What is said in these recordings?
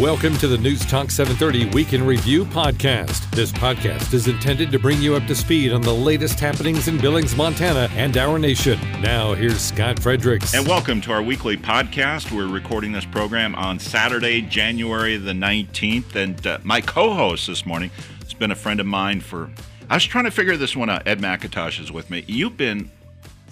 Welcome to the News Talk 730 Week in Review podcast. This podcast is intended to bring you up to speed on the latest happenings in Billings, Montana, and our nation. Now, here's Scott Fredericks. And welcome to our weekly podcast. We're recording this program on Saturday, January the 19th. And uh, my co host this morning has been a friend of mine for. I was trying to figure this one out. Ed McIntosh is with me. You've been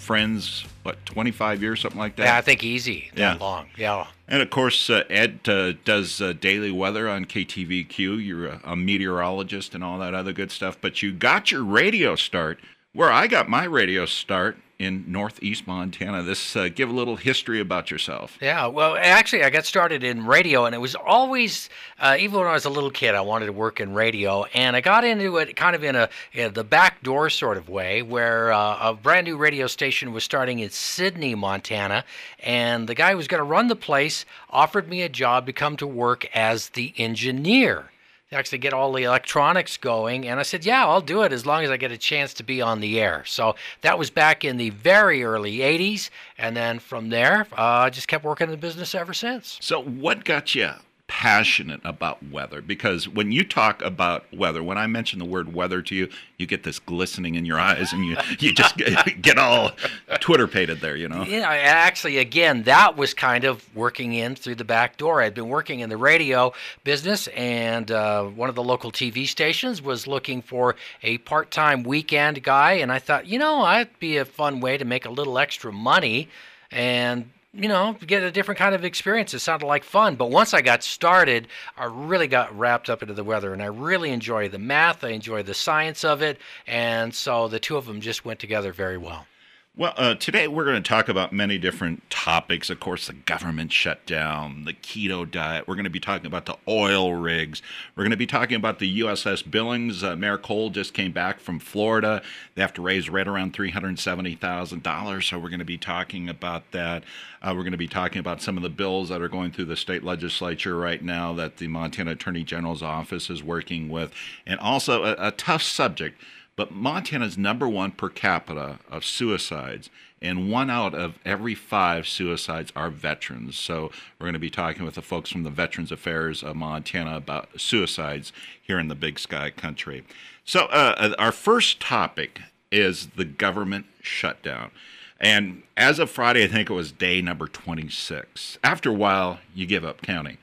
friends, what, 25 years, something like that? Yeah, I think easy that Yeah. long. Yeah. And of course, uh, Ed uh, does uh, daily weather on KTVQ. You're a, a meteorologist and all that other good stuff. But you got your radio start where I got my radio start in Northeast Montana. This uh, give a little history about yourself. Yeah, well, actually, I got started in radio, and it was always, uh, even when I was a little kid, I wanted to work in radio, and I got into it kind of in a the back door sort of way, where uh, a brand new radio station was starting in Sidney, Montana, and the guy who was going to run the place offered me a job to come to work as the engineer. Actually, get all the electronics going, and I said, "Yeah, I'll do it as long as I get a chance to be on the air." So that was back in the very early '80s, and then from there, uh, I just kept working in the business ever since. So, what got you passionate about weather? Because when you talk about weather, when I mention the word weather to you, you get this glistening in your eyes, and you you just get, all Twitter pated there. You know. Yeah, actually, again, that was kind of working in through the back door. I'd been working in the radio business, and uh, one of the local TV stations was looking for a part time weekend guy. And I thought, you know, that'd be a fun way to make a little extra money and, you know, get a different kind of experience. It sounded like fun. But once I got started, I really got wrapped up into the weather, and I really enjoy the math, I enjoy the science of it. And so the two of them just went together very well. Well, uh, today we're going to talk about many different topics. Of course, the government shutdown, the keto diet. We're going to be talking about the oil rigs. We're going to be talking about the USS Billings. Uh, Mayor Cole just came back from Florida. They have to raise right around $370,000. So we're going to be talking about that. Uh, we're going to be talking about some of the bills that are going through the state legislature right now that the Montana Attorney General's office is working with. And also a, a tough subject but Montana's number one per capita of suicides, and one out of every five suicides are veterans. So we're going to be talking with the folks from the Veterans Affairs of Montana about suicides here in the Big Sky country. So uh, our first topic is the government shutdown. And as of Friday, I think it was day number 26. After a while, you give up counting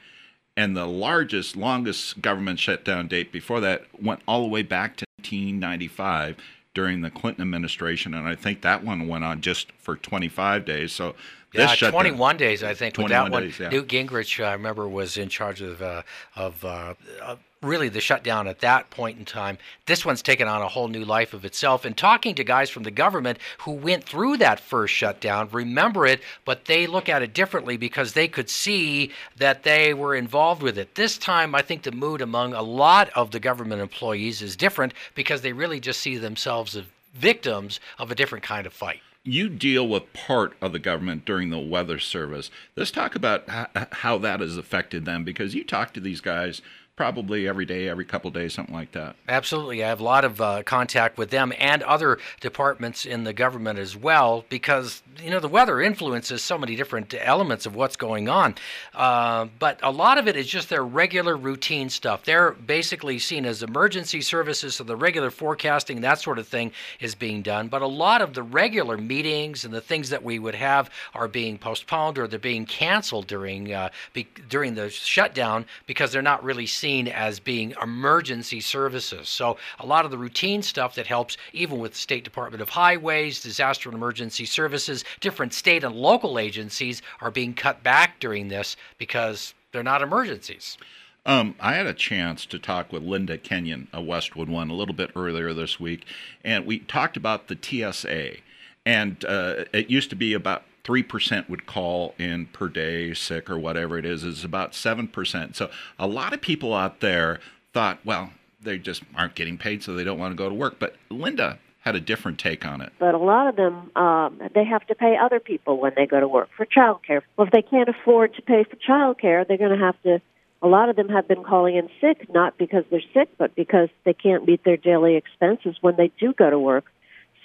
and the largest, longest government shutdown date before that went all the way back to 1995 during the Clinton administration, and I think that one went on just for 25 days. So this Yeah, shutdown- 21 days, I think. With 21 that one, days, yeah. Newt Gingrich, I remember, was in charge of uh, of uh, uh, really the shutdown at that point in time. This one's taken on a whole new life of itself. And talking to guys from the government who went through that first shutdown, remember it, but they look at it differently because they could see that they were involved with it. This time, I think the mood among a lot of the government employees is different because they really just see themselves as victims of a different kind of fight. you deal with part of the government during the weather service. Let's talk about how that has affected them because you talk to these guys probably every day, every couple days, something like that. Absolutely. I have a lot of uh, contact with them and other departments in the government as well because, you know, the weather influences so many different elements of what's going on. Uh, but a lot of it is just their regular routine stuff. They're basically seen as emergency services, so the regular forecasting, that sort of thing is being done. But a lot of the regular meetings and the things that we would have are being postponed or they're being canceled during, uh, be- during the shutdown because they're not really seen as being emergency services. So a lot of the routine stuff that helps, even with the State Department of Highways, Disaster and Emergency Services, different state and local agencies are being cut back during this because they're not emergencies. Um, I had a chance to talk with Linda Kenyon a Westwood One a little bit earlier this week, and we talked about the TSA. And uh, it used to be about 3% would call in per day sick or whatever it is. It's about 7%. So a lot of people out there thought, well, they just aren't getting paid, so they don't want to go to work. But Linda had a different take on it. But a lot of them, um, they have to pay other people when they go to work for child care. Well, if they can't afford to pay for child care, they're going to have to. A lot of them have been calling in sick, not because they're sick, but because they can't meet their daily expenses when they do go to work.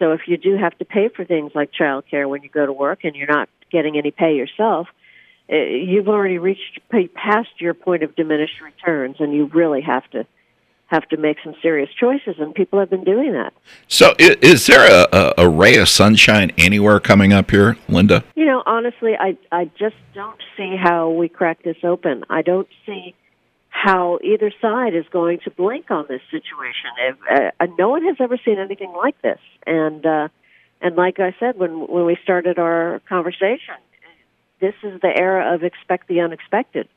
So if you do have to pay for things like child care when you go to work and you're not getting any pay yourself, uh, you've already reached past your point of diminished returns, and you really have to have to make some serious choices, and people have been doing that. So, is, is there a, a, ray of sunshine anywhere coming up here, Linda? You know, honestly, I I just don't see how we crack this open. I don't see how either side is going to blink on this situation. If, uh, no one has ever seen anything like this, and uh, and like I said when when we started our conversation, this is the era of expect the unexpected.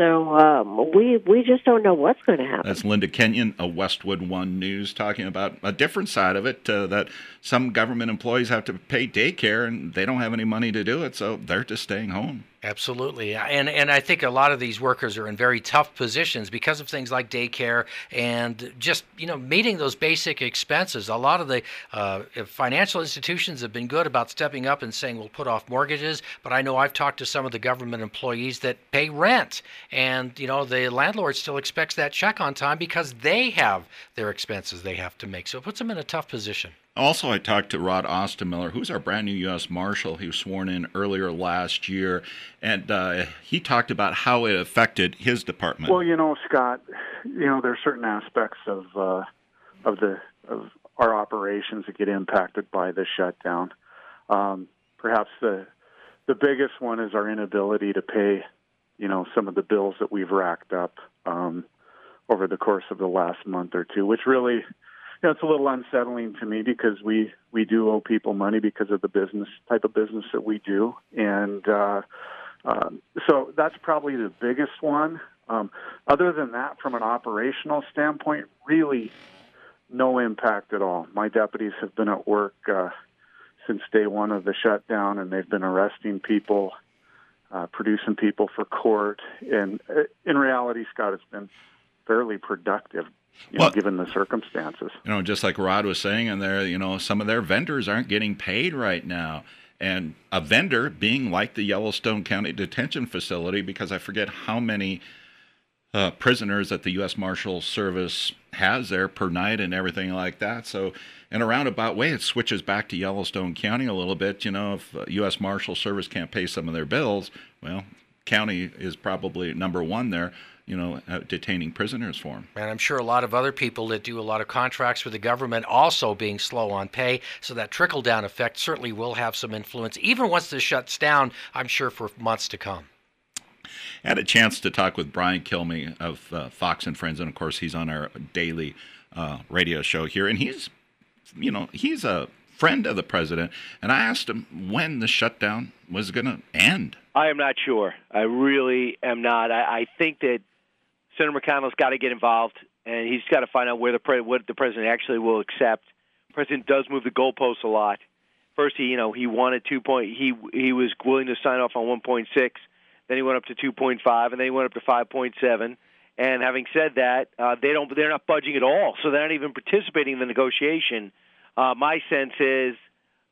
So um, we we just don't know what's going to happen. That's Linda Kenyon of Westwood One News talking about a different side of it uh, that some government employees have to pay daycare and they don't have any money to do it, so they're just staying home. Absolutely, and and I think a lot of these workers are in very tough positions because of things like daycare and just you know meeting those basic expenses. A lot of the uh, financial institutions have been good about stepping up and saying we'll put off mortgages, but I know I've talked to some of the government employees that pay rent, and you know the landlord still expects that check on time because they have their expenses they have to make. So it puts them in a tough position. Also, I talked to Rod Ostermiller, who's our brand new U.S. Marshal. He was sworn in earlier last year, and uh, he talked about how it affected his department. Well, you know, Scott, you know, there are certain aspects of uh, of the of our operations that get impacted by the shutdown. Um, perhaps the the biggest one is our inability to pay, you know, some of the bills that we've racked up um, over the course of the last month or two, which really it's a little unsettling to me because we we do owe people money because of the business type of business that we do, and uh, um, so that's probably the biggest one. Um, other than that, from an operational standpoint, really no impact at all. My deputies have been at work uh, since day one of the shutdown, and they've been arresting people, uh, producing people for court, and uh, in reality, Scott, it's been fairly productive you well, know, given the circumstances. You know, just like Rod was saying in there, you know, some of their vendors aren't getting paid right now. And a vendor being like the Yellowstone County Detention Facility, because I forget how many uh, prisoners that the U.S. Marshal Service has there per night and everything like that. So, in a roundabout way, it switches back to Yellowstone County a little bit. You know, if uh, U.S. Marshal Service can't pay some of their bills, well, county is probably number one there you know, uh, detaining prisoners for them. And I'm sure a lot of other people that do a lot of contracts with the government also being slow on pay. So that trickle down effect certainly will have some influence, even once this shuts down, I'm sure for months to come. I had a chance to talk with Brian Kilmeade of uh, Fox and Friends, and of course, he's on our daily uh, radio show here. And he's, you know, he's a friend of the president. And I asked him when the shutdown was going to end. I am not sure. I really am not. I, I think that Senator McConnell's got to get involved, and he's got to find out where the pre- what the president actually will accept. The president does move the goalposts a lot. First, he you know he wanted two point. He he was willing to sign off on 1.6. Then he went up to 2.5, and then he went up to 5.7. And having said that, uh, they don't they're not budging at all, so they're not even participating in the negotiation. Uh, my sense is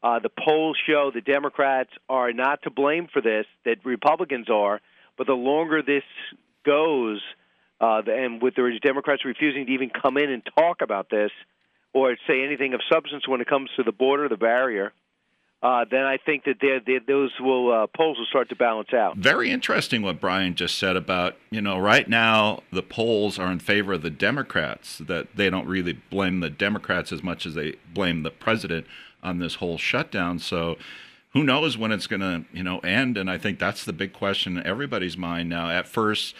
uh, the polls show the Democrats are not to blame for this; that Republicans are. But the longer this goes, uh, and with the Democrats refusing to even come in and talk about this or say anything of substance when it comes to the border, the barrier, uh, then I think that they're, they're, those will uh, polls will start to balance out. Very interesting what Brian just said about you know right now the polls are in favor of the Democrats that they don't really blame the Democrats as much as they blame the president on this whole shutdown. So who knows when it's going to you know end? And I think that's the big question in everybody's mind now. At first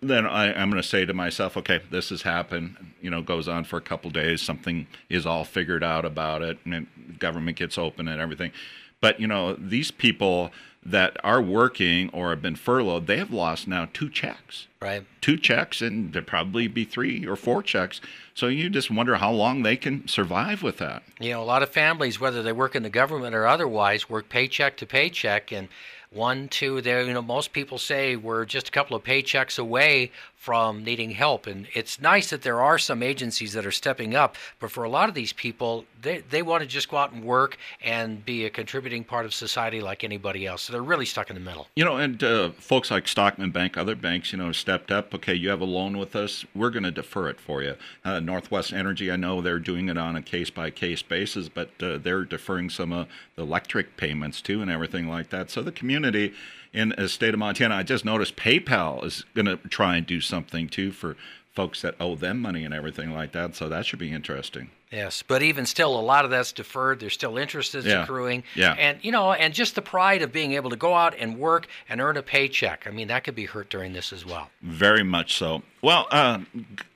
then I, am going to say to myself, okay, this has happened. You know, goes on for a couple days. Something is all figured out about it, and government gets open and everything. But you know, these people that are working or have been furloughed, they have lost now two checks. Right. Two checks, and there probably be three or four checks. So you just wonder how long they can survive with that. You know, a lot of families, whether they work in the government or otherwise, work paycheck to paycheck, and one, two, there, you know, most people say we're just a couple of paychecks away from needing help. And it's nice that there are some agencies that are stepping up, but for a lot of these people, they, they want to just go out and work and be a contributing part of society like anybody else. So they're really stuck in the middle. You know, and uh, folks like Stockman Bank, other banks, you know, stepped up. Okay, you have a loan with us, we're going to defer it for you. Uh, Northwest Energy, I know they're doing it on a case by case basis, but uh, they're deferring some of the electric payments too and everything like that. So the community in the state of Montana. I just noticed PayPal is going to try and do something too for folks that owe them money and everything like that. So that should be interesting. Yes, but even still, a lot of that's deferred. There's still interest that's Yeah. accruing. Yeah. And, you know, and just the pride of being able to go out and work and earn a paycheck. I mean, that could be hurt during this as well. Very much so. Well, uh,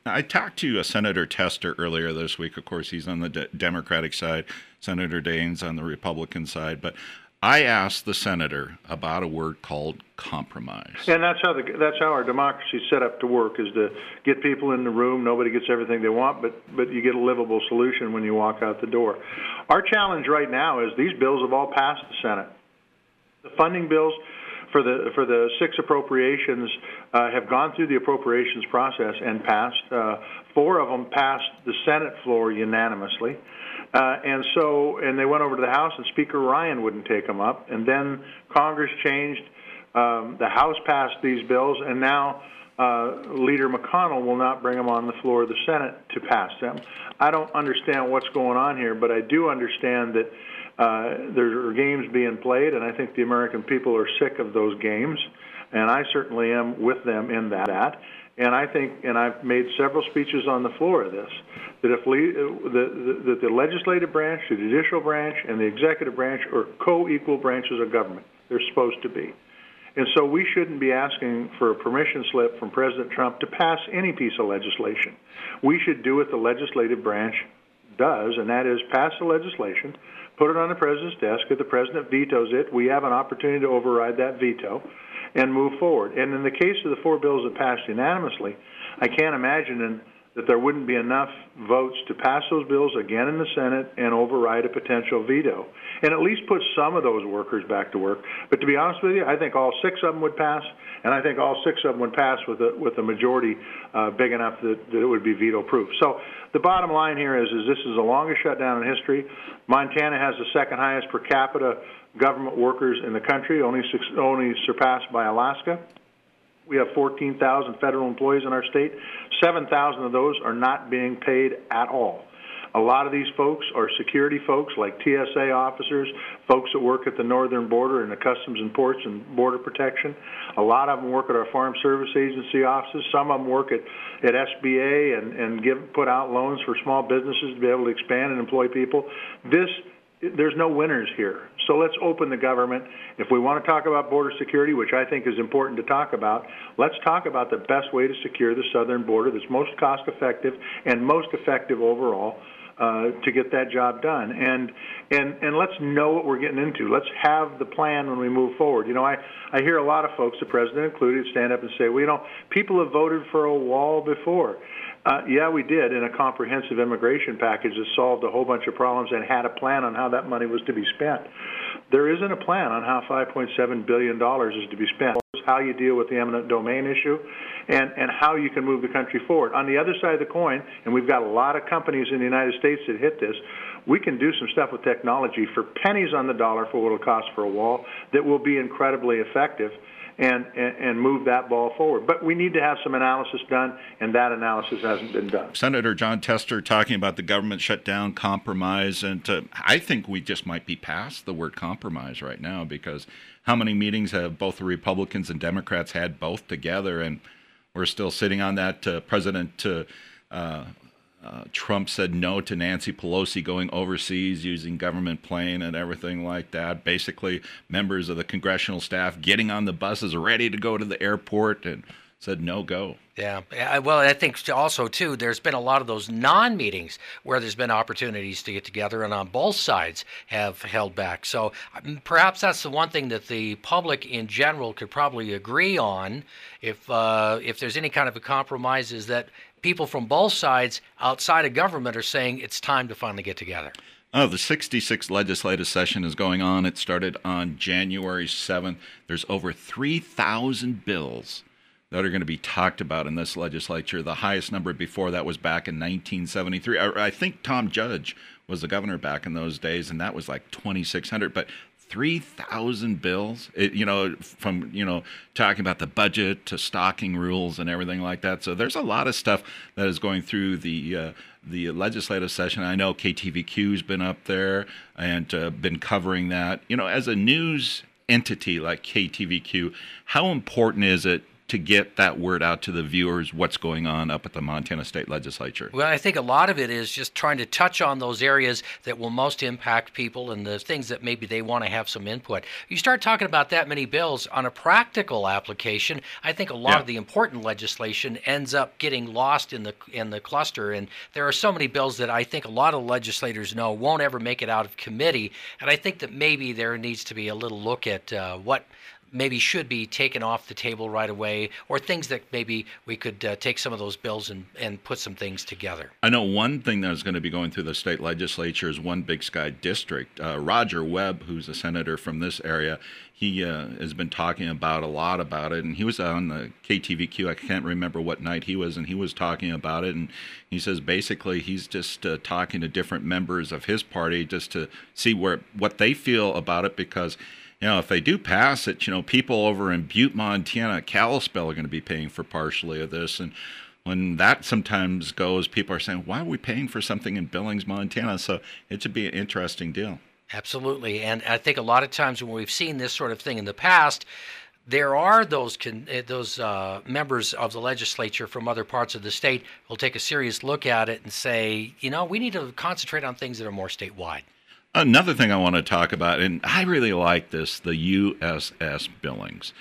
I talked to uh, Senator Tester earlier this week. Of course, he's on the de- Democratic side, Senator Daines on the Republican side. But I asked the senator about a word called compromise. And that's how the that's how our democracy is set up to work is to get people in the room. Nobody gets everything they want, but but you get a livable solution when you walk out the door. Our challenge right now is these bills have all passed the Senate. The funding bills for the for the six appropriations uh, have gone through the appropriations process and passed. Uh, four of them passed the Senate floor unanimously. Uh, and so, and they went over to the House, and Speaker Ryan wouldn't take them up. And then Congress changed. Um, the House passed these bills, and now uh, Leader McConnell will not bring them on the floor of the Senate to pass them. I don't understand what's going on here, but I do understand that uh, there are games being played, and I think the American people are sick of those games, and I certainly am with them in that. And I think, and I've made several speeches on the floor of this, that if le- the, the, that the legislative branch, the judicial branch, and the executive branch are co-equal branches of government. They're supposed to be. And so we shouldn't be asking for a permission slip from President Trump to pass any piece of legislation. We should do what the legislative branch does, and that is pass the legislation, put it on the president's desk. If the president vetoes it, we have an opportunity to override that veto and move forward. And in the case of the four bills that passed unanimously, I can't imagine in, that there wouldn't be enough votes to pass those bills again in the Senate and override a potential veto, and at least put some of those workers back to work. But to be honest with you, I think all six of them would pass, and I think all six of them would pass with a with a majority uh, big enough that, that it would be veto-proof. So the bottom line here is, is this is the longest shutdown in history. Montana has the second highest per capita government workers in the country, only only surpassed by Alaska. We have 14,000 federal employees in our state. 7,000 of those are not being paid at all. A lot of these folks are security folks like TSA officers, folks that work at the northern border and the customs and ports and border protection. A lot of them work at our Farm Service Agency offices. Some of them work at, at SBA and, and give, put out loans for small businesses to be able to expand and employ people. This there's no winners here. So let's open the government. If we want to talk about border security, which I think is important to talk about, let's talk about the best way to secure the southern border that's most cost effective and most effective overall. Uh, to get that job done, and and and let's know what we're getting into. Let's have the plan when we move forward. You know, I I hear a lot of folks, the president included, stand up and say, well, you know, people have voted for a wall before. Uh, yeah, we did in a comprehensive immigration package that solved a whole bunch of problems and had a plan on how that money was to be spent. There isn't a plan on how 5.7 billion dollars is to be spent. How you deal with the eminent domain issue, and and how you can move the country forward. On the other side of the coin, and we've got a lot of companies in the United States that hit this. We can do some stuff with technology for pennies on the dollar for what it'll cost for a wall that will be incredibly effective and, and, move that ball forward. But we need to have some analysis done, and that analysis hasn't been done. Senator Jon Tester talking about the government shutdown, compromise, and uh, I think we just might be past the word compromise right now because how many meetings have both the Republicans and Democrats had both together, and we're still sitting on that. Uh, President uh, uh, Trump said no to Nancy Pelosi going overseas using government plane and everything like that. Basically, members of the congressional staff getting on the buses ready to go to the airport and said no go. Yeah. Well, I think also too, there's been a lot of those non-meetings where there's been opportunities to get together, and on both sides have held back. So um, perhaps that's the one thing that the public in general could probably agree on, if uh, if there's any kind of a compromise, is that people from both sides outside of government are saying it's time to finally get together. Oh, the 66th legislative session is going on. It started on January 7th. There's over 3,000 bills that are going to be talked about in this legislature. The highest number before that was back in 1973. I, I think Tom Judge was the governor back in those days, and that was like 2,600. But 3,000 bills, it, you know, from, you know, talking about the budget to stocking rules and everything like that. So there's a lot of stuff that is going through the, uh, the legislative session. I know KTVQ's been up there and uh, been covering that. You know, as a news entity like KTVQ, how important is it to get that word out to the viewers what's going on up at the Montana State Legislature? Well, I think a lot of it is just trying to touch on those areas that will most impact people and the things that maybe they want to have some input. You start talking about that many bills on a practical application, I think a lot Yeah. of the important legislation ends up getting lost in the in the cluster and there are so many bills that I think a lot of legislators know won't ever make it out of committee and I think that maybe there needs to be a little look at uh, what maybe should be taken off the table right away, or things that maybe we could uh, take some of those bills and, and put some things together. I know one thing that is going to be going through the state legislature is one Big Sky district. Uh, Roger Webb, who's a senator from this area, he uh, has been talking about a lot about it, and he was on the KTVQ. I can't remember what night he was, and he was talking about it, and he says basically he's just uh, talking to different members of his party just to see where what they feel about it because. You know, if they do pass it, you know, people over in Butte, Montana, Kalispell are going to be paying for partially of this, and when that sometimes goes, people are saying, why are we paying for something in Billings, Montana? So it should be an interesting deal. Absolutely, and I think a lot of times when we've seen this sort of thing in the past, there are those con- uh, those uh, members of the legislature from other parts of the state will take a serious look at it and say, you know, we need to concentrate on things that are more statewide. Another thing I want to talk about, and I really like this, the USS Billings.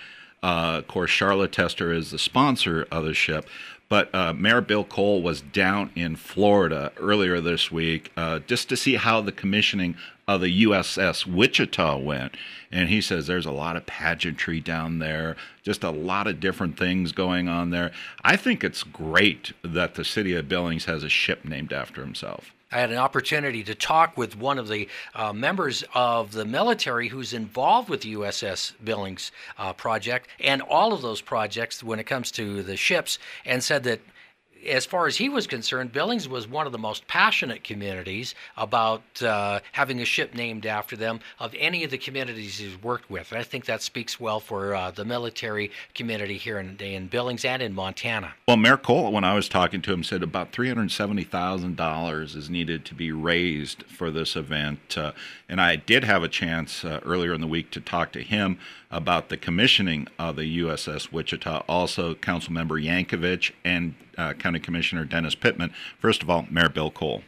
Uh, of course, Sharla Tester is the sponsor of the ship, but uh, Mayor Bill Cole was down in Florida earlier this week uh, just to see how the commissioning of the USS Wichita went. And he says there's a lot of pageantry down there, just a lot of different things going on there. I think it's great that the city of Billings has a ship named after himself. I had an opportunity to talk with one of the uh, members of the military who's involved with the USS Billings uh, project and all of those projects when it comes to the ships, and said that. As far as he was concerned, Billings was one of the most passionate communities about uh, having a ship named after them of any of the communities he's worked with. And I think that speaks well for uh, the military community here in, in Billings and in Montana. Well, Mayor Cole, when I was talking to him, said about three hundred seventy thousand dollars is needed to be raised for this event. Uh, and I did have a chance uh, earlier in the week to talk to him about the commissioning of the USS Wichita. Also, Councilmember Yakawich and uh, County Commissioner Denis Pitman. First of all, Mayor Bill Cole.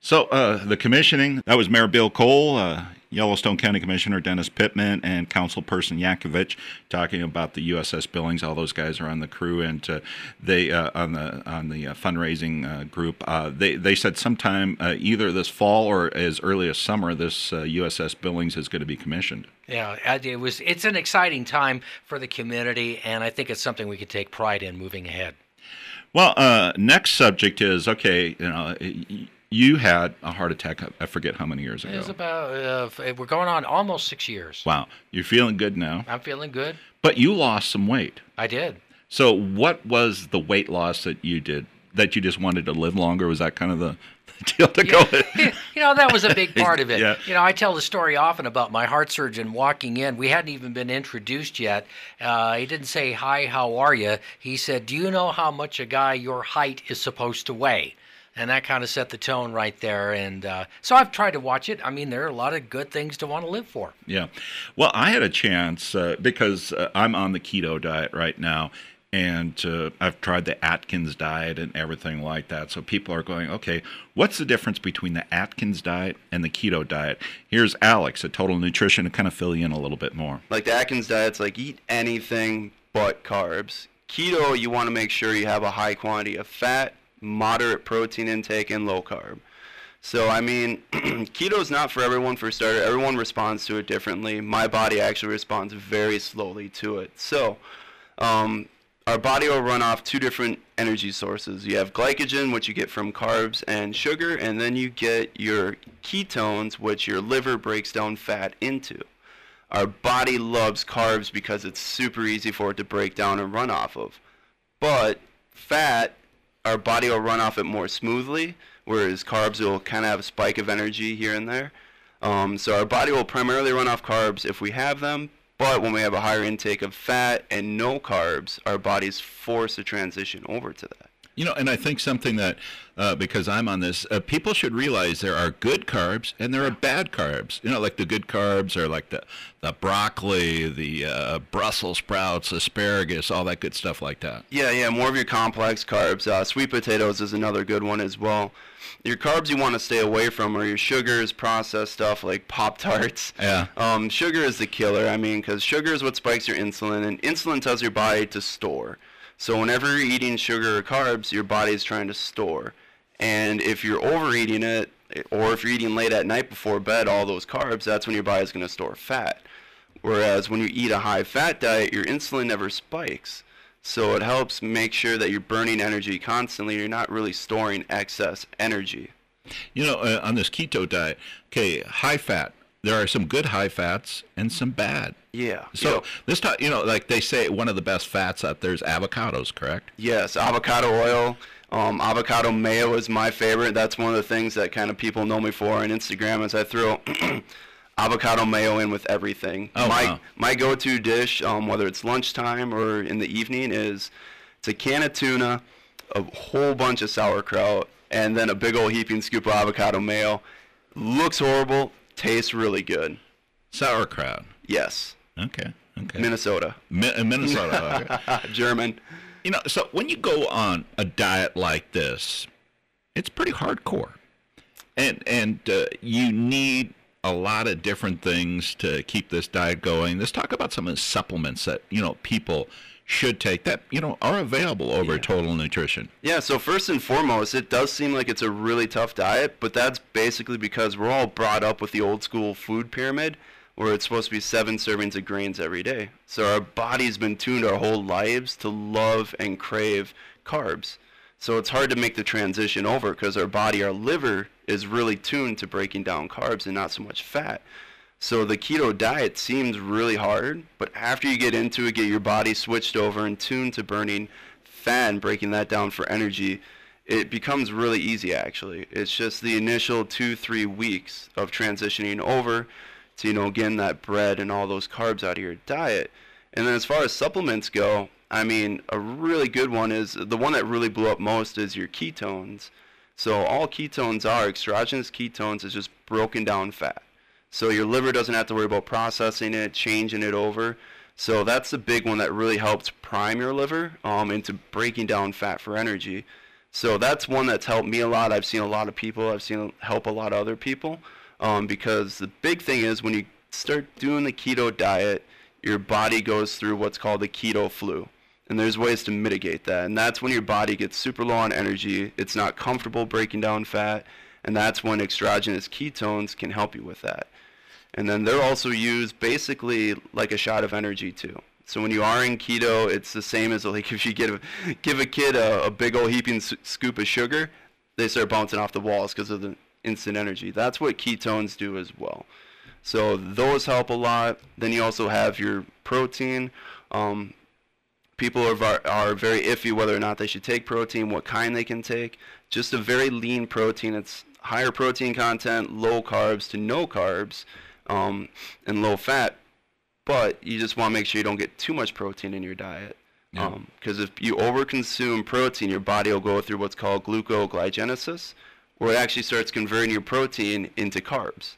So uh, the commissioning that was Mayor Bill Cole, uh, Yellowstone County Commissioner Denis Pitman, and Councilperson Yakawich talking about the USS Billings. All those guys are on the crew, and uh, they uh, on the on the uh, fundraising uh, group. Uh, they they said sometime uh, either this fall or as early as summer, this uh, USS Billings is going to be commissioned. Yeah, it was. It's an exciting time for the community, and I think it's something we could take pride in moving ahead. Well, uh, next subject is okay. You know, you had a heart attack. I forget how many years ago. It was about. Uh, we're going on almost six years. wow, you're feeling good now, I'm feeling good. but you lost some weight. I did. So, what was the weight loss that you did? That you just wanted to live longer? Was that kind of the deal to go with? you know, that was a big part of it. Yeah. You know, I tell the story often about my heart surgeon walking in. We hadn't even been introduced yet. Uh, he didn't say, Hi, how are you? He said, Do you know how much a guy your height is supposed to weigh? And that kind of set the tone right there. And uh, so I've tried to watch it. I mean, there are a lot of good things to want to live for. Yeah. Well, I had a chance uh, because uh, I'm on the keto diet right now. And uh, I've tried the Atkins diet and everything like that. So people are going, okay, what's the difference between the Atkins diet and the keto diet? Here's Alex at Total Nutrition to kind of fill you in a little bit more. Like the Atkins diet's like eat anything but carbs. Keto, you want to make sure you have a high quantity of fat, moderate protein intake, and low carb. So I mean, keto's not for everyone. For starter, everyone responds to it differently. My body actually responds very slowly to it. So, um, our body will run off two different energy sources. You have glycogen, which you get from carbs and sugar, and then you get your ketones, which your liver breaks down fat into. Our body loves carbs because it's super easy for it to break down and run off of. But fat, our body will run off it more smoothly, whereas carbs will kind of have a spike of energy here and there. Um, so our body will primarily run off carbs if we have them, but when we have a higher intake of fat and no carbs, our bodies force a transition over to that. You know, and I think something that, uh, because I'm on this, uh, people should realize there are good carbs and there are bad carbs. You know, like the good carbs are like the, the broccoli, the uh, Brussels sprouts, asparagus, all that good stuff like that. Yeah, yeah, more of your complex carbs. Uh, sweet potatoes is another good one as well. Your carbs you want to stay away from are your sugars, processed stuff like Pop Tarts. Yeah. Um, sugar is the killer. I mean, because sugar is what spikes your insulin, and insulin tells your body to store. So whenever you're eating sugar or carbs, your body is trying to store. And if you're overeating it, or if you're eating late at night before bed, all those carbs, that's when your body's going to store fat. Whereas when you eat a high fat diet, your insulin never spikes. So it helps make sure that you're burning energy constantly. You're not really storing excess energy. You know, uh, on this keto diet, okay, high fat. There are some good high fats and some bad. Yeah. So this time, you know, like they say, one of the best fats out there is avocados, correct? Yes, avocado oil. Um, avocado mayo is my favorite. That's one of the things that kind of people know me for on Instagram is I throw avocado mayo in with everything. Oh, my wow. my go-to dish, um, whether it's lunchtime or in the evening, is it's a can of tuna, a whole bunch of sauerkraut, and then a big old heaping scoop of avocado mayo. Looks horrible, tastes really good. Sauerkraut. Yes, Okay. Okay. Minnesota, Mi- Minnesota. okay. German. You know, so when you go on a diet like this, it's pretty hardcore, and and uh, you need a lot of different things to keep this diet going. Let's talk about some of the supplements that you know people should take that you know are available over at Total Nutrition. Yeah, so first and foremost, it does seem like it's a really tough diet, but that's basically because we're all brought up with the old school food pyramid where it's supposed to be seven servings of grains every day. So our body's been tuned our whole lives to love and crave carbs. So it's hard to make the transition over because our body, our liver, is really tuned to breaking down carbs and not so much fat. So the keto diet seems really hard, but after you get into it, get your body switched over and tuned to burning fat and breaking that down for energy, it becomes really easy actually. It's just the initial two, three weeks of transitioning over to, you know, getting that bread and all those carbs out of your diet. And then as far as supplements go, I mean, a really good one is the one that really blew up most is your ketones. So all ketones are exogenous ketones is just broken down fat. So your liver doesn't have to worry about processing it, changing it over. So that's the big one that really helps prime your liver um, into breaking down fat for energy. So that's one that's helped me a lot. I've seen a lot of people. I've seen help a lot of other people um, because the big thing is when you start doing the keto diet, your body goes through what's called the keto flu. And there's ways to mitigate that. And that's when your body gets super low on energy. It's not comfortable breaking down fat. And that's when exogenous ketones can help you with that. And then they're also used basically like a shot of energy too. So when you are in keto, it's the same as like if you give give a kid a, a big old heaping s- scoop of sugar, they start bouncing off the walls because of the instant energy. That's what ketones do as well. So those help a lot. Then you also have your protein. Um, people are, are very iffy whether or not they should take protein, what kind they can take. Just a very lean protein. It's higher protein content, low carbs to no carbs, um, and low fat. But you just want to make sure you don't get too much protein in your diet. Yeah. Because if you overconsume protein, your body will go through what's called glucoglygenesis, where it actually starts converting your protein into carbs.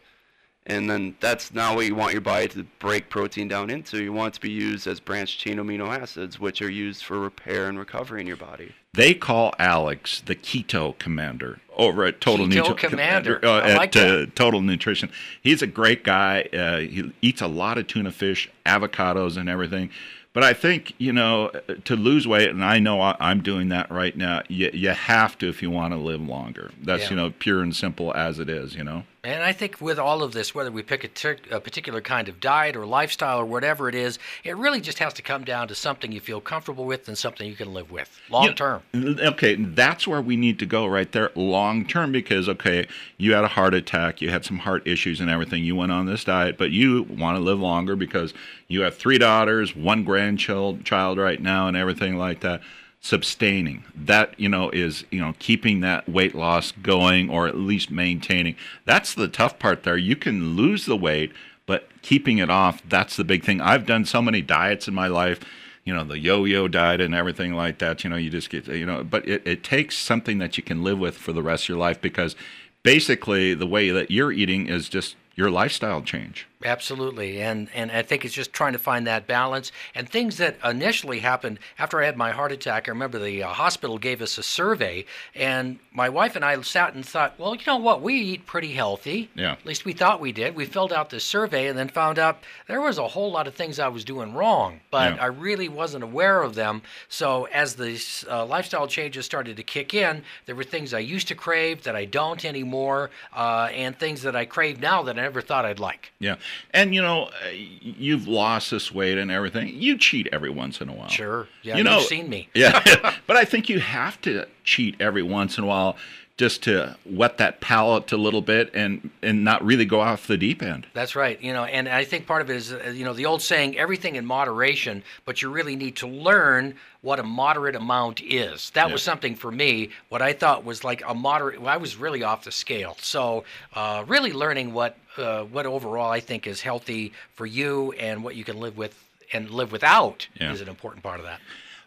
And then that's not what you want your body to break protein down into. You want it to be used as branched chain amino acids, which are used for repair and recovery in your body. They call Alex the keto commander over at Total Keto Nutri- commander. uh, I at like uh. Total Nutrition. He's a great guy. Uh, he eats a lot of tuna fish, avocados, and everything. But I think you know to lose weight, and I know I, I'm doing that right now. You, you have to if you want to live longer. That's Yeah. you know pure and simple as it is. You know. And I think with all of this, whether we pick a, tir- a particular kind of diet or lifestyle or whatever it is, it really just has to come down to something you feel comfortable with and something you can live with long term. Okay, that's where we need to go right there long term because okay, you had a heart attack, you had some heart issues and everything. You went on this diet, but you want to live longer because you have three daughters, one grandchild child right now and everything like that. Sustaining that, you know, is, you know, keeping that weight loss going or at least maintaining. That's the tough part there. You can lose the weight, but keeping it off, that's the big thing. I've done so many diets in my life you know the yo-yo diet and everything like that. You know, you just get you know, but it, it takes something that you can live with for the rest of your life because basically the way that you're eating is just your lifestyle change. Absolutely, and and I think it's just trying to find that balance and things that initially happened after I had my heart attack. I remember the uh, hospital gave us a survey, and my wife and I sat and thought, well, you know what, we eat pretty healthy. Yeah. At least we thought we did. We filled out this survey and then found out there was a whole lot of things I was doing wrong, but Yeah. I really wasn't aware of them. So as the uh, lifestyle changes started to kick in, there were things I used to crave that I don't anymore, uh, and things that I crave now that I never thought I'd like. Yeah, and you know, uh, you've lost this weight and everything. You cheat every once in a while. Sure. Yeah, you know, you've seen me. yeah, but I think you have to cheat every once in a while just to wet that palate a little bit and and not really go off the deep end. That's right. You know, and I think part of it is, uh, you know, the old saying, everything in moderation, but you really need to learn what a moderate amount is. That was something for me, what I thought was like a moderate, well, I was really off the scale. So, uh, really learning what, uh, what overall I think is healthy for you and what you can live with and live without Yeah. is an important part of that.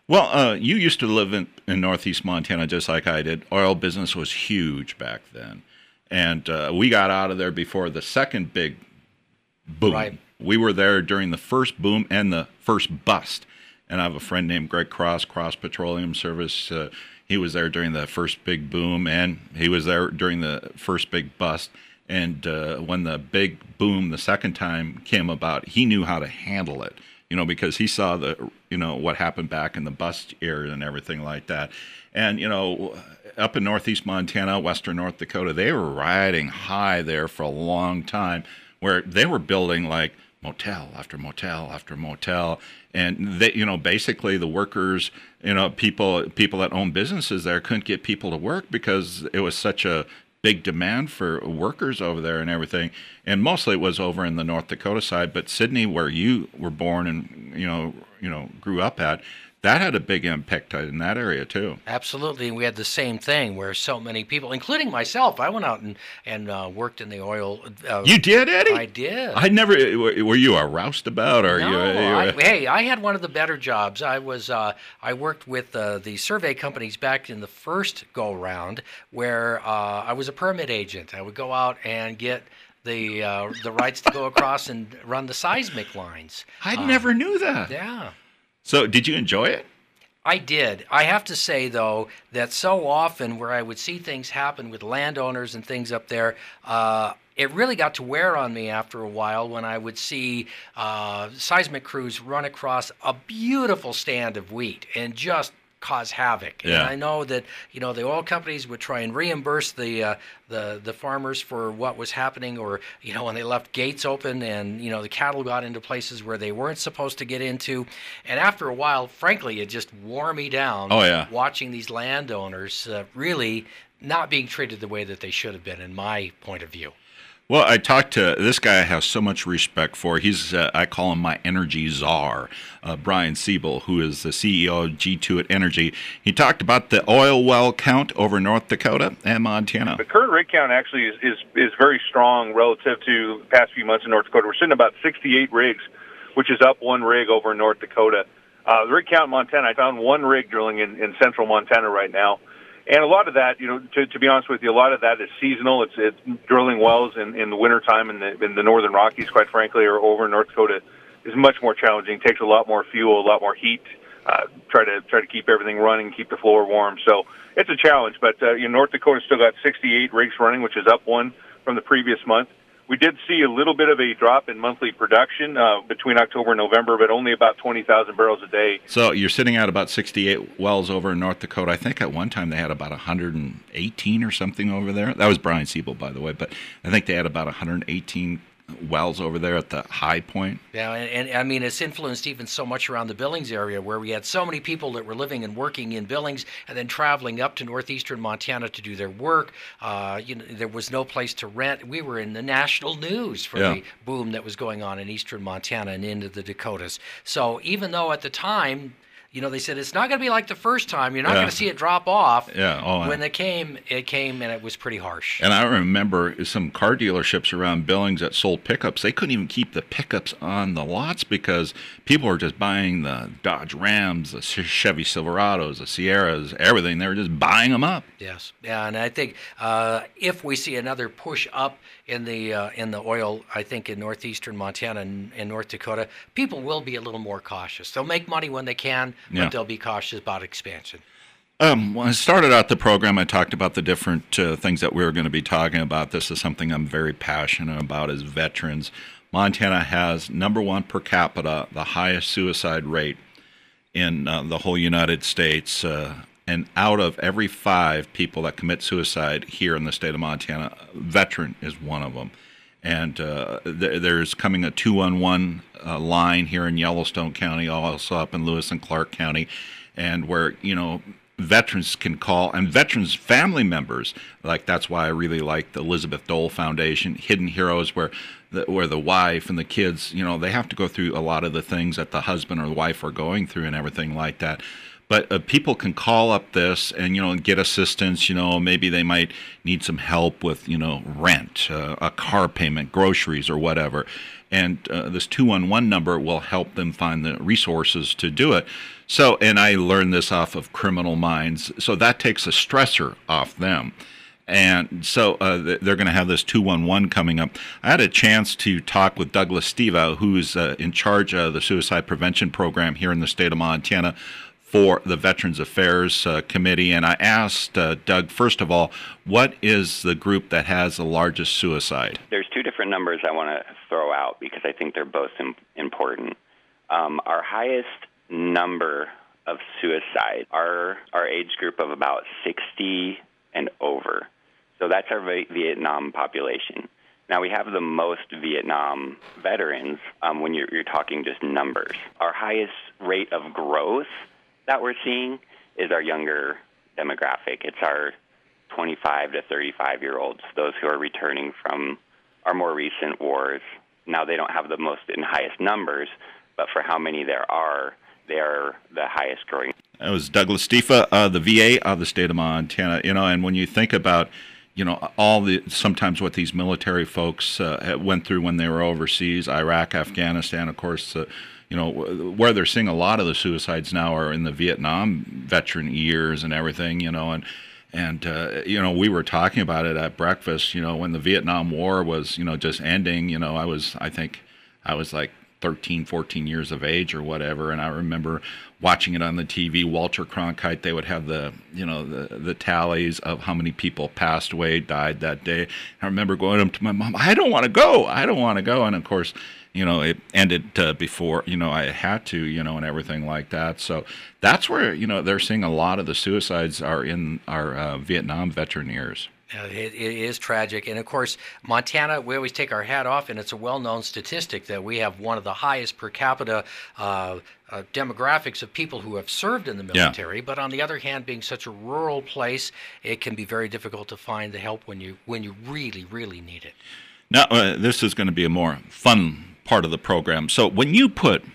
Well, uh, you used to live in, in Northeast Montana just like I did. Oil business was huge back then. And uh, we got out of there before the second big boom. Right. We were there during the first boom and the first bust. And I have a friend named Greg Cross, Cross Petroleum Service. Uh, he was there during the first big boom and he was there during the first big bust. And uh, when the big boom the second time came about, he knew how to handle it, you know, because he saw the, you know, what happened back in the bust era and everything like that. And, you know, up in northeast Montana, western North Dakota, they were riding high there for a long time where they were building like motel after motel after motel and they you know basically the workers you know people people that own businesses there couldn't get people to work because it was such a big demand for workers over there and everything. And mostly it was over in the North Dakota side but Sidney where you were born and you know you know grew up at that had a big impact in that area too Absolutely, and we had the same thing where so many people, including myself, I went out and and uh, worked in the oil. Uh, you did Eddie I did. I never were you a roustabout or no, you, you I, hey, I had one of the better jobs. I was uh, I worked with uh, the survey companies back in the first go round, where uh, I was a permit agent. I would go out and get the uh, the rights to go across and run the seismic lines. I Uh, never knew that Yeah. So did you enjoy it I did. I have to say, though, that so often where I would see things happen with landowners and things up there, uh, it really got to wear on me after a while when I would see uh, seismic crews run across a beautiful stand of wheat and just cause havoc. Yeah. And I know that you know the oil companies would try and reimburse the uh, the the farmers for what was happening, or you know when they left gates open and you know the cattle got into places where they weren't supposed to get into. And after a while, frankly, it just wore me down. Oh, yeah. watching these landowners uh, really not being treated the way that they should have been, in my point of view. Well, I talked to this guy I have so much respect for. He's, uh, I call him my energy czar, uh, Brian Siebel, who is the CEO of G2 at Energy. He talked about the oil well count over North Dakota and Montana. The current rig count actually is, is, is very strong relative to the past few months in North Dakota. We're sitting about 68 rigs, which is up one rig over in North Dakota. Uh, the rig count in Montana, I found one rig drilling in, in central Montana right now. And a lot of that, you know, to, to be honest with you, a lot of that is seasonal. It's, it's drilling wells in, in the wintertime in the, in the northern Rockies, quite frankly, or over in North Dakota is much more challenging. Takes a lot more fuel, a lot more heat. Uh, try to try to keep everything running, keep the floor warm. So it's a challenge. But uh, you know, North Dakota still got 68 rigs running, which is up one from the previous month. We did see a little bit of a drop in monthly production uh, between October and November, but only about 20,000 barrels a day. So you're sitting at about 68 wells over in North Dakota. I think at one time they had about 118 or something over there. That was Brian Siebel, by the way, but I think they had about 118 wells over there at the high point. Yeah, and, and I mean, it's influenced even so much around the Billings area where we had so many people that were living and working in Billings and then traveling up to northeastern Montana to do their work. Uh, you know, there was no place to rent. We were in the national news for Yeah. the boom that was going on in eastern Montana and into the Dakotas. So even though at the time, you know, they said it's not going to be like the first time. You're not Yeah. going to see it drop off. Yeah, oh, when it came, it came and it was pretty harsh. And I remember some car dealerships around Billings that sold pickups. They couldn't even keep the pickups on the lots because people were just buying the Dodge Rams, the Chevy Silverados, the Sierras, everything. They were just buying them up. Yes, yeah, and I think uh, if we see another push up in the uh, in the oil, I think in northeastern Montana and in North Dakota, people will be a little more cautious. They'll make money when they can, Yeah. but they'll be cautious about expansion. Um, when I started out the program, I talked about the different uh, things that we were going to be talking about. This is something I'm very passionate about as veterans. Montana has number one per capita, the highest suicide rate in uh, the whole United States. Uh, and out of every five people that commit suicide here in the state of Montana, a veteran is one of them. And uh, th- there's coming a 211 uh, line here in Yellowstone County, also up in Lewis and Clark County, and where, you know, veterans can call and veterans family members like that's why i really like the elizabeth dole foundation hidden heroes where the, where the wife and the kids you know they have to go through a lot of the things that the husband or the wife are going through and everything like that but uh, people can call up this and you know get assistance you know maybe they might need some help with you know rent uh, a car payment groceries or whatever. And uh, this 211 number will help them find the resources to do it. So and i learned this off of criminal minds so that takes a stressor off them. And so uh, they're going to have this 211 coming up. I had a chance to talk with Douglas Steva, who's uh, in charge of the suicide prevention program here in the state of Montana for the Veterans Affairs uh, Committee. And I asked uh, Doug, first of all, what is the group that has the largest suicide? There's two different numbers I want to throw out because I think they're both Im- important. Um, our highest number of suicide are our age group of about 60 and over. So that's our Vi- Vietnam population. Now we have the most Vietnam veterans um, when you're, you're talking just numbers. Our highest rate of growth that we're seeing is our younger demographic. It's our 25 to 35 year olds, those who are returning from our more recent wars. Now they don't have the most and highest numbers, but for how many there are, they are the highest growing. That was Douglas Stifa, uh, the VA of the state of Montana. You know, and when you think about, you know, all the sometimes what these military folks uh, went through when they were overseas, Iraq, Afghanistan, of course. Uh, you know, where they're seeing a lot of the suicides now are in the Vietnam veteran years and everything. You know, and and uh, you know, we were talking about it at breakfast. You know, when the Vietnam War was, you know, just ending. You know, I was, I think, I was like 13, 14 years of age or whatever. And I remember watching it on the TV. Walter Cronkite, they would have the, you know, the, the tallies of how many people passed away, died that day. I remember going up to my mom, I don't want to go. I don't want to go. And of course, you know, it ended uh, before, you know, I had to, you know, and everything like that. So that's where, you know, they're seeing a lot of the suicides are in our uh, Vietnam veteran years. It, it is tragic. And of course, Montana, we always take our hat off, and it's a well known statistic that we have one of the highest per capita uh, uh, demographics of people who have served in the Yeah. military. But on the other hand, being such a rural place, it can be very difficult to find the help when you when you really, really need it. Now, uh, this is going to be a more fun part of the program. So, when you put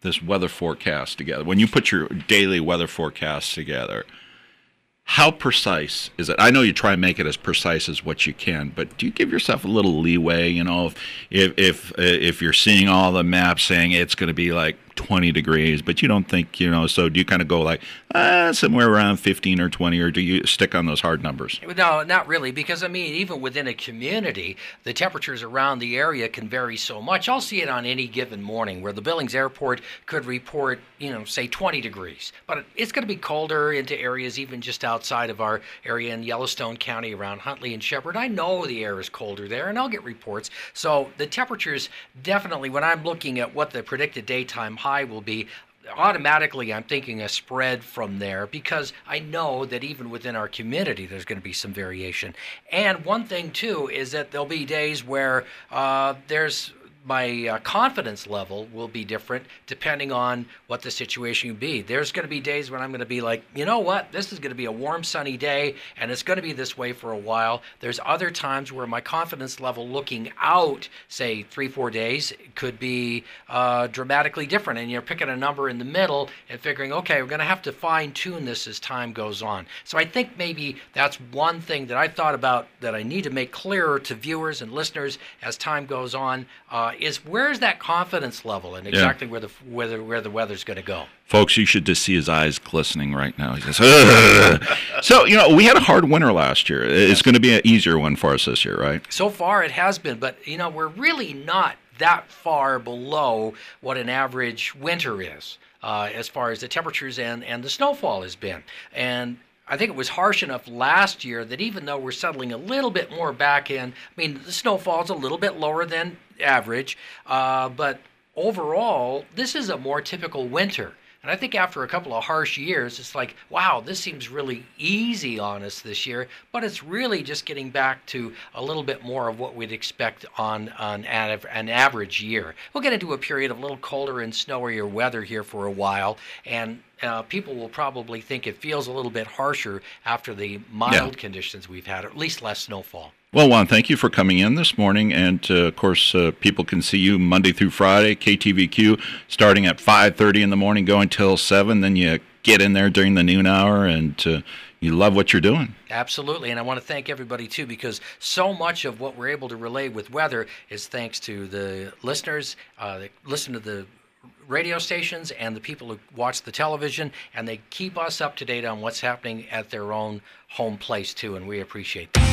this weather forecast together, when you put your daily weather forecast together, how precise is it? I know you try and make it as precise as what you can, but do you give yourself a little leeway? You know, if if if, if you're seeing all the maps saying it's going to be like 20 degrees, but you don't think, you know, so do you kind of go like ah, somewhere around 15 or 20, or do you stick on those hard numbers? No, not really, because I mean, even within a community, the temperatures around the area can vary so much. I'll see it on any given morning where the Billings Airport could report, you know, say 20 degrees, but it's going to be colder into areas even just outside of our area in Yellowstone County around Huntley and Shepherd. I know the air is colder there, and I'll get reports. So the temperatures definitely, when I'm looking at what the predicted daytime high will be, automatically I'm thinking a spread from there because I know that even within our community there's going to be some variation. And one thing too is that there'll be days where uh, there's my uh, confidence level will be different depending on what the situation be. There's going to be days when I'm going to be like, you know what, this is going to be a warm, sunny day, and it's going to be this way for a while. There's other times where my confidence level looking out, say three, four days, could be uh, dramatically different. And you're picking a number in the middle and figuring, okay, we're going to have to fine tune this as time goes on. So I think maybe that's one thing that I thought about that I need to make clearer to viewers and listeners as time goes on. Uh, is where's that confidence level and exactly yeah. where the where where the weather's going to go. Folks, you should just see his eyes glistening right now. He says, Ugh. "So you know, we had a hard winter last year. It's going to be an easier one for us this year, right?" So far, it has been, but you know, we're really not that far below what an average winter is. Uh, as far as the temperatures and, and the snowfall has been. And I think it was harsh enough last year that even though we're settling a little bit more back in, I mean, the snowfall's a little bit lower than average, uh, but overall, this is a more typical winter. And I think after a couple of harsh years, it's like, wow, this seems really easy on us this year. But it's really just getting back to a little bit more of what we'd expect on, on an average year. We'll get into a period of a little colder and snowier weather here for a while. And uh, people will probably think it feels a little bit harsher after the mild yeah. conditions we've had, or at least less snowfall. Well, Juan, thank you for coming in this morning. And uh, of course, uh, people can see you Monday through Friday, KTVQ, starting at 5:30 in the morning, going till seven. Then you get in there during the noon hour, and uh, you love what you're doing. Absolutely, and I want to thank everybody too, because so much of what we're able to relay with weather is thanks to the listeners uh, that listen to the radio stations and the people who watch the television, and they keep us up to date on what's happening at their own home place too, and we appreciate that.